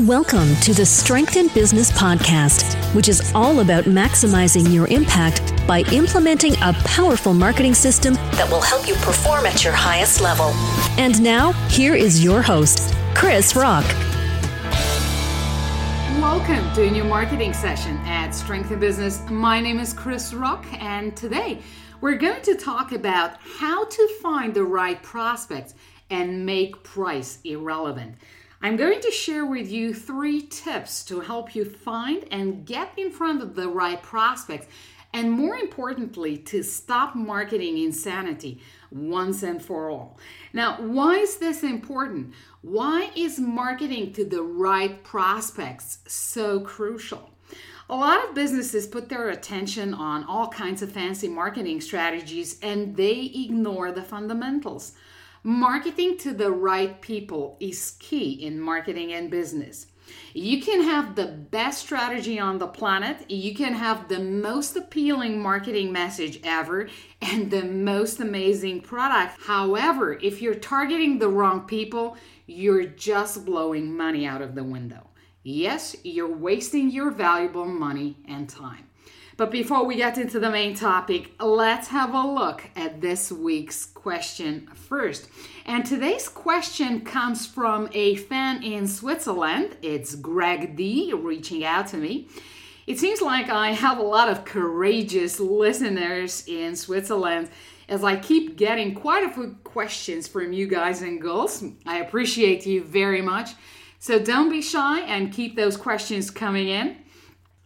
Welcome to the Strength in Business podcast, which is all about maximizing your impact by implementing a powerful marketing system that will help you perform at your highest level. And now, here is your host, Krisz Rokk. Welcome to a new marketing session at Strength in Business. My name is Krisz Rokk, and today we're going to talk about how to find the right prospects and make price irrelevant. I'm going to share with you three tips to help you find and get in front of the right prospects, and more importantly, to stop marketing insanity once and for all. Now, why is this important? Why is marketing to the right prospects so crucial? A lot of businesses put their attention on all kinds of fancy marketing strategies and they ignore the fundamentals. Marketing to the right people is key in marketing and business. You can have the best strategy on the planet, you can have the most appealing marketing message ever, and the most amazing product. However, if you're targeting the wrong people, you're just blowing money out of the window. Yes, you're wasting your valuable money and time. But before we get into the main topic, let's have a look at this week's question first. And today's question comes from a fan in Switzerland. It's Greg D reaching out to me. It seems like I have a lot of courageous listeners in Switzerland as I keep getting quite a few questions from you guys and girls. I appreciate you very much. So don't be shy and keep those questions coming in.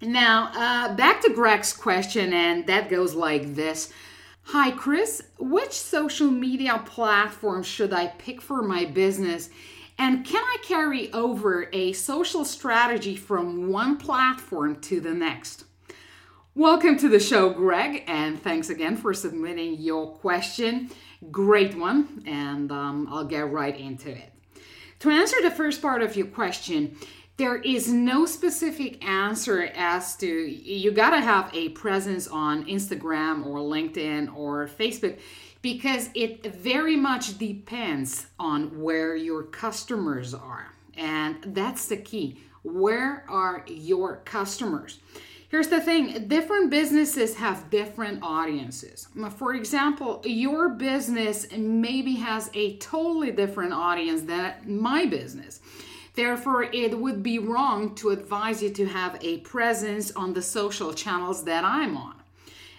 Now, uh, back to Greg's question, and that goes like this Hi, Chris. Which social media platform should I pick for my business? And can I carry over a social strategy from one platform to the next? Welcome to the show, Greg, and thanks again for submitting your question. Great one, and um, I'll get right into it. To answer the first part of your question, there is no specific answer as to you got to have a presence on Instagram or LinkedIn or Facebook because it very much depends on where your customers are. And that's the key. Where are your customers? Here's the thing different businesses have different audiences. For example, your business maybe has a totally different audience than my business. Therefore, it would be wrong to advise you to have a presence on the social channels that I'm on.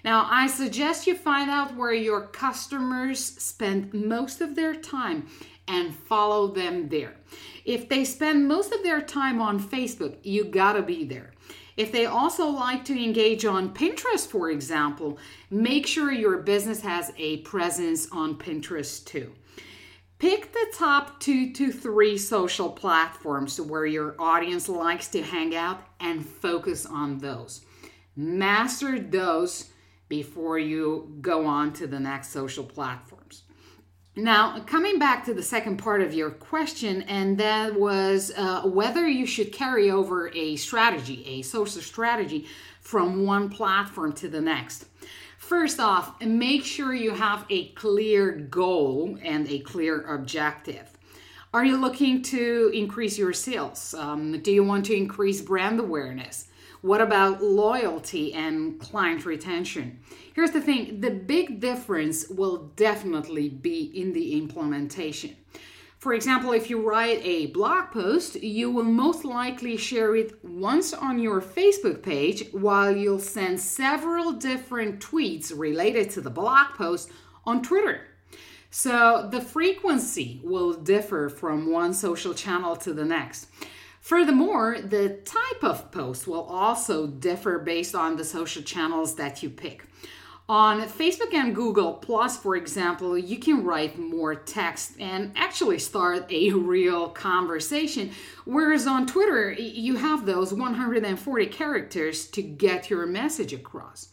Now, I suggest you find out where your customers spend most of their time and follow them there. If they spend most of their time on Facebook, you gotta be there. If they also like to engage on Pinterest, for example, make sure your business has a presence on Pinterest too. Pick the top two to three social platforms where your audience likes to hang out and focus on those. Master those before you go on to the next social platforms. Now, coming back to the second part of your question, and that was uh, whether you should carry over a strategy, a social strategy, from one platform to the next. First off, make sure you have a clear goal and a clear objective. Are you looking to increase your sales? Um, do you want to increase brand awareness? What about loyalty and client retention? Here's the thing the big difference will definitely be in the implementation. For example, if you write a blog post, you will most likely share it once on your Facebook page while you'll send several different tweets related to the blog post on Twitter. So the frequency will differ from one social channel to the next. Furthermore, the type of post will also differ based on the social channels that you pick. On Facebook and Google Plus, for example, you can write more text and actually start a real conversation. Whereas on Twitter, you have those 140 characters to get your message across.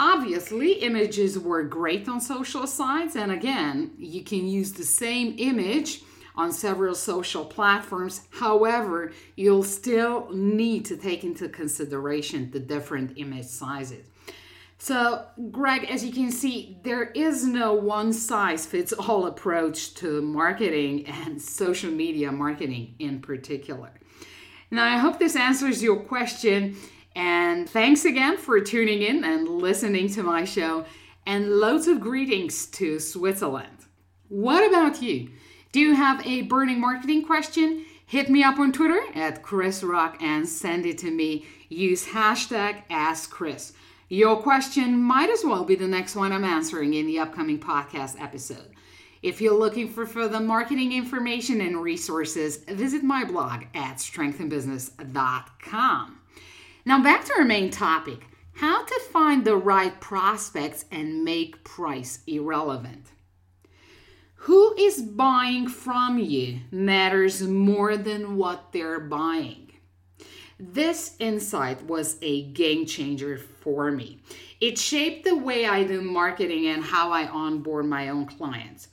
Obviously, images work great on social sites, and again, you can use the same image on several social platforms. However, you'll still need to take into consideration the different image sizes. So, Greg, as you can see, there is no one size fits all approach to marketing and social media marketing in particular. Now, I hope this answers your question. And thanks again for tuning in and listening to my show. And loads of greetings to Switzerland. What about you? Do you have a burning marketing question? Hit me up on Twitter at Krisz Rokk and send it to me. Use hashtag AskChris. Your question might as well be the next one I'm answering in the upcoming podcast episode. If you're looking for further marketing information and resources, visit my blog at strengthinbusiness.com. Now, back to our main topic how to find the right prospects and make price irrelevant. Who is buying from you matters more than what they're buying. This insight was a game changer for me. It shaped the way I do marketing and how I onboard my own clients.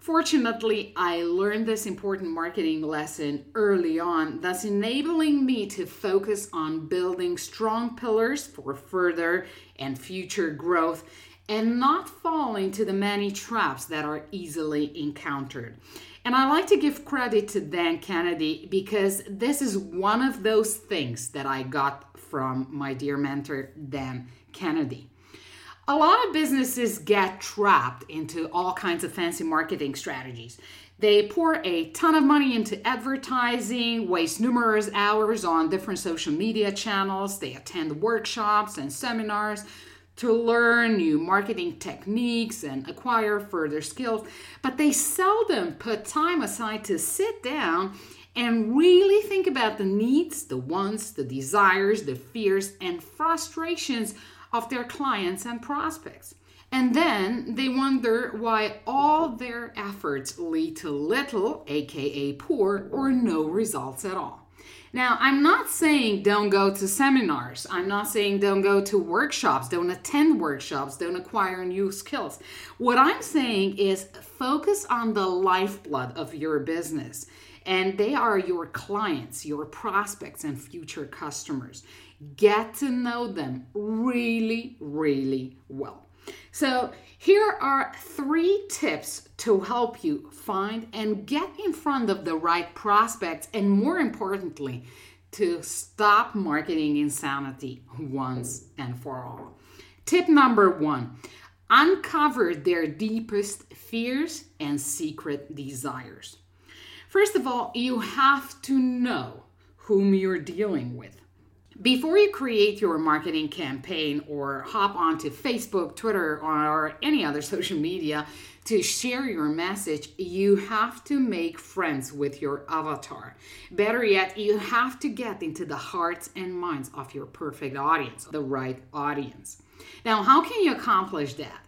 Fortunately, I learned this important marketing lesson early on, thus enabling me to focus on building strong pillars for further and future growth and not fall into the many traps that are easily encountered. And I like to give credit to Dan Kennedy because this is one of those things that I got from my dear mentor, Dan Kennedy. A lot of businesses get trapped into all kinds of fancy marketing strategies. They pour a ton of money into advertising, waste numerous hours on different social media channels, they attend workshops and seminars to learn new marketing techniques and acquire further skills, but they seldom put time aside to sit down and really think about the needs, the wants, the desires, the fears, and frustrations of their clients and prospects. And then they wonder why all their efforts lead to little, aka poor, or no results at all. Now, I'm not saying don't go to seminars. I'm not saying don't go to workshops, don't attend workshops, don't acquire new skills. What I'm saying is focus on the lifeblood of your business, and they are your clients, your prospects, and future customers. Get to know them really, really well. So, here are three tips to help you find and get in front of the right prospects, and more importantly, to stop marketing insanity once and for all. Tip number one uncover their deepest fears and secret desires. First of all, you have to know whom you're dealing with. Before you create your marketing campaign or hop onto Facebook, Twitter, or any other social media to share your message, you have to make friends with your avatar. Better yet, you have to get into the hearts and minds of your perfect audience, the right audience. Now, how can you accomplish that?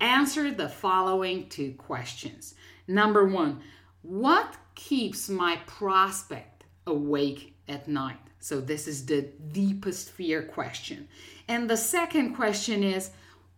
Answer the following two questions. Number one, what keeps my prospect awake at night? So, this is the deepest fear question. And the second question is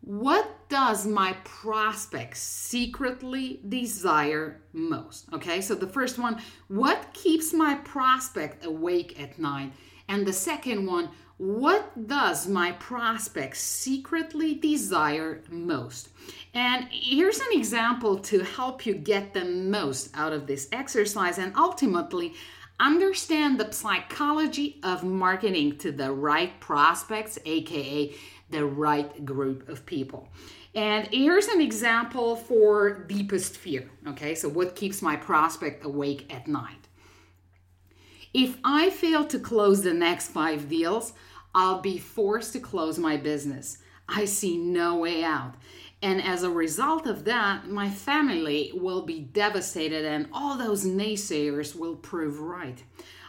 what does my prospect secretly desire most? Okay, so the first one, what keeps my prospect awake at night? And the second one, what does my prospect secretly desire most? And here's an example to help you get the most out of this exercise and ultimately understand the psychology of marketing to the right prospects, aka the right group of people. And here's an example for deepest fear. Okay, so what keeps my prospect awake at night? If I fail to close the next five deals, I'll be forced to close my business. I see no way out. And as a result of that, my family will be devastated and all those naysayers will prove right.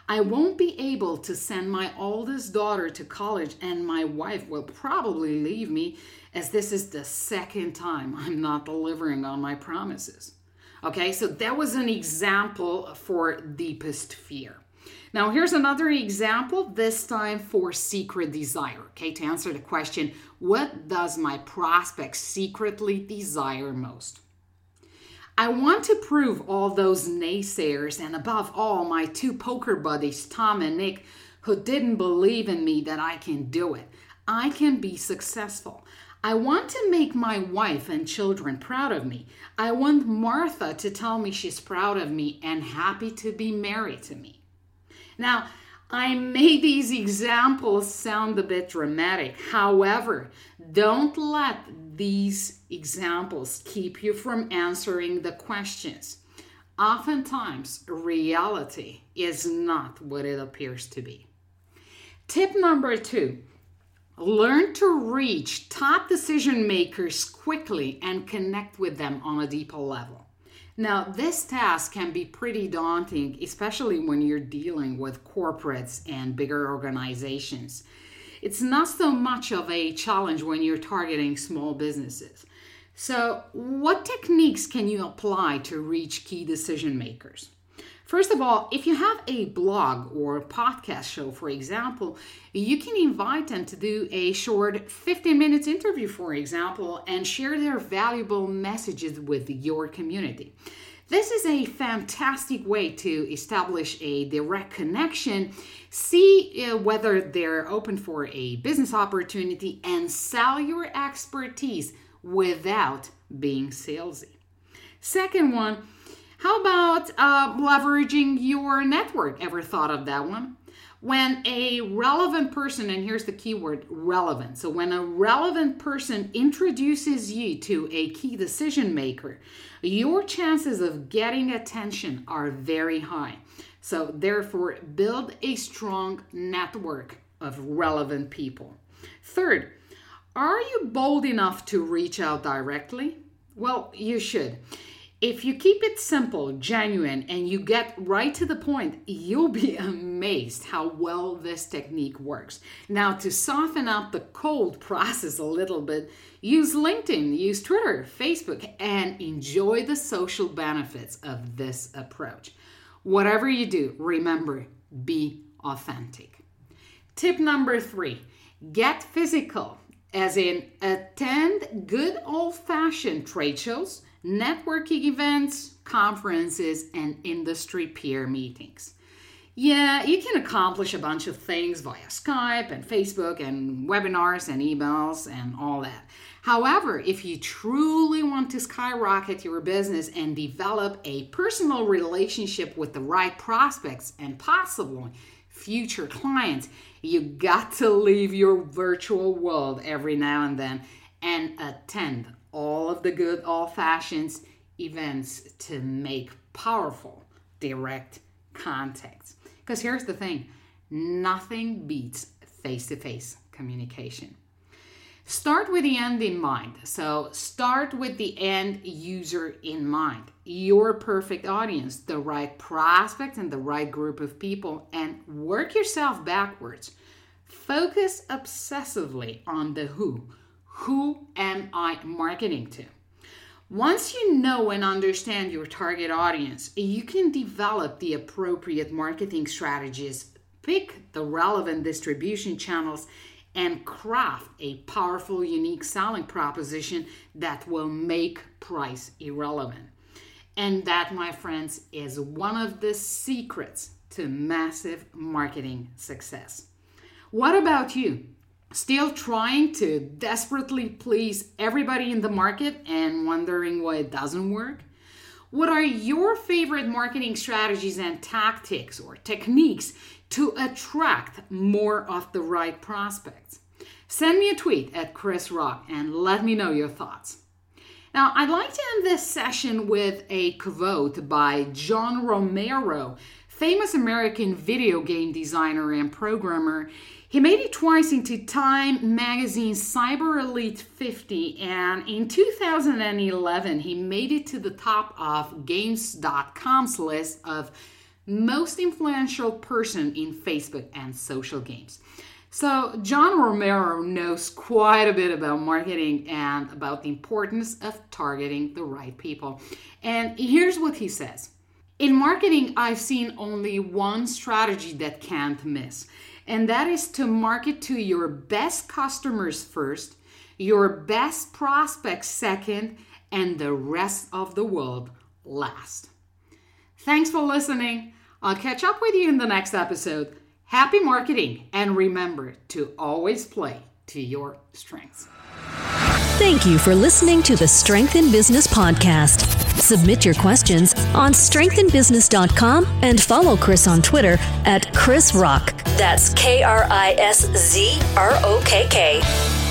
I won't be able to send my oldest daughter to college, and my wife will probably leave me as this is the second time I'm not delivering on my promises. Okay, so that was an example for deepest fear. Now, here's another example, this time for secret desire. Okay, to answer the question, what does my prospect secretly desire most? I want to prove all those naysayers and above all my two poker buddies, Tom and Nick, who didn't believe in me that I can do it. I can be successful. I want to make my wife and children proud of me. I want Martha to tell me she's proud of me and happy to be married to me. Now, I made these examples sound a bit dramatic. However, don't let these examples keep you from answering the questions. Oftentimes, reality is not what it appears to be. Tip number two learn to reach top decision makers quickly and connect with them on a deeper level. Now, this task can be pretty daunting, especially when you're dealing with corporates and bigger organizations. It's not so much of a challenge when you're targeting small businesses. So, what techniques can you apply to reach key decision makers? First of all, if you have a blog or a podcast show, for example, you can invite them to do a short 15 minutes interview, for example, and share their valuable messages with your community. This is a fantastic way to establish a direct connection, see uh, whether they're open for a business opportunity, and sell your expertise without being salesy. Second one, how about uh, leveraging your network? Ever thought of that one? When a relevant person, and here's the keyword relevant. So, when a relevant person introduces you to a key decision maker, your chances of getting attention are very high. So, therefore, build a strong network of relevant people. Third, are you bold enough to reach out directly? Well, you should. If you keep it simple, genuine, and you get right to the point, you'll be amazed how well this technique works. Now, to soften up the cold process a little bit, use LinkedIn, use Twitter, Facebook, and enjoy the social benefits of this approach. Whatever you do, remember be authentic. Tip number three get physical, as in attend good old fashioned trade shows networking events, conferences, and industry peer meetings. Yeah, you can accomplish a bunch of things via Skype and Facebook and webinars and emails and all that. However, if you truly want to skyrocket your business and develop a personal relationship with the right prospects and possible future clients, you got to leave your virtual world every now and then and attend all of the good old fashioned events to make powerful direct contacts. Because here's the thing nothing beats face to face communication. Start with the end in mind. So, start with the end user in mind, your perfect audience, the right prospect, and the right group of people, and work yourself backwards. Focus obsessively on the who who am I marketing to? Once you know and understand your target audience, you can develop the appropriate marketing strategies, pick the relevant distribution channels, and craft a powerful, unique selling proposition that will make price irrelevant. And that, my friends, is one of the secrets to massive marketing success. What about you? Still trying to desperately please everybody in the market and wondering why it doesn't work? What are your favorite marketing strategies and tactics or techniques to attract more of the right prospects? Send me a tweet at Krisz Rokk and let me know your thoughts. Now, I'd like to end this session with a quote by John Romero, famous American video game designer and programmer. He made it twice into Time Magazine's Cyber Elite 50, and in 2011, he made it to the top of Games.com's list of most influential person in Facebook and social games. So, John Romero knows quite a bit about marketing and about the importance of targeting the right people. And here's what he says In marketing, I've seen only one strategy that can't miss and that is to market to your best customers first, your best prospects second, and the rest of the world last. Thanks for listening. I'll catch up with you in the next episode. Happy marketing, and remember to always play to your strengths. Thank you for listening to the Strength in Business podcast. Submit your questions on strengthinbusiness.com and follow Chris on Twitter at Krisz Rokk. That's K R I S Z R O K K.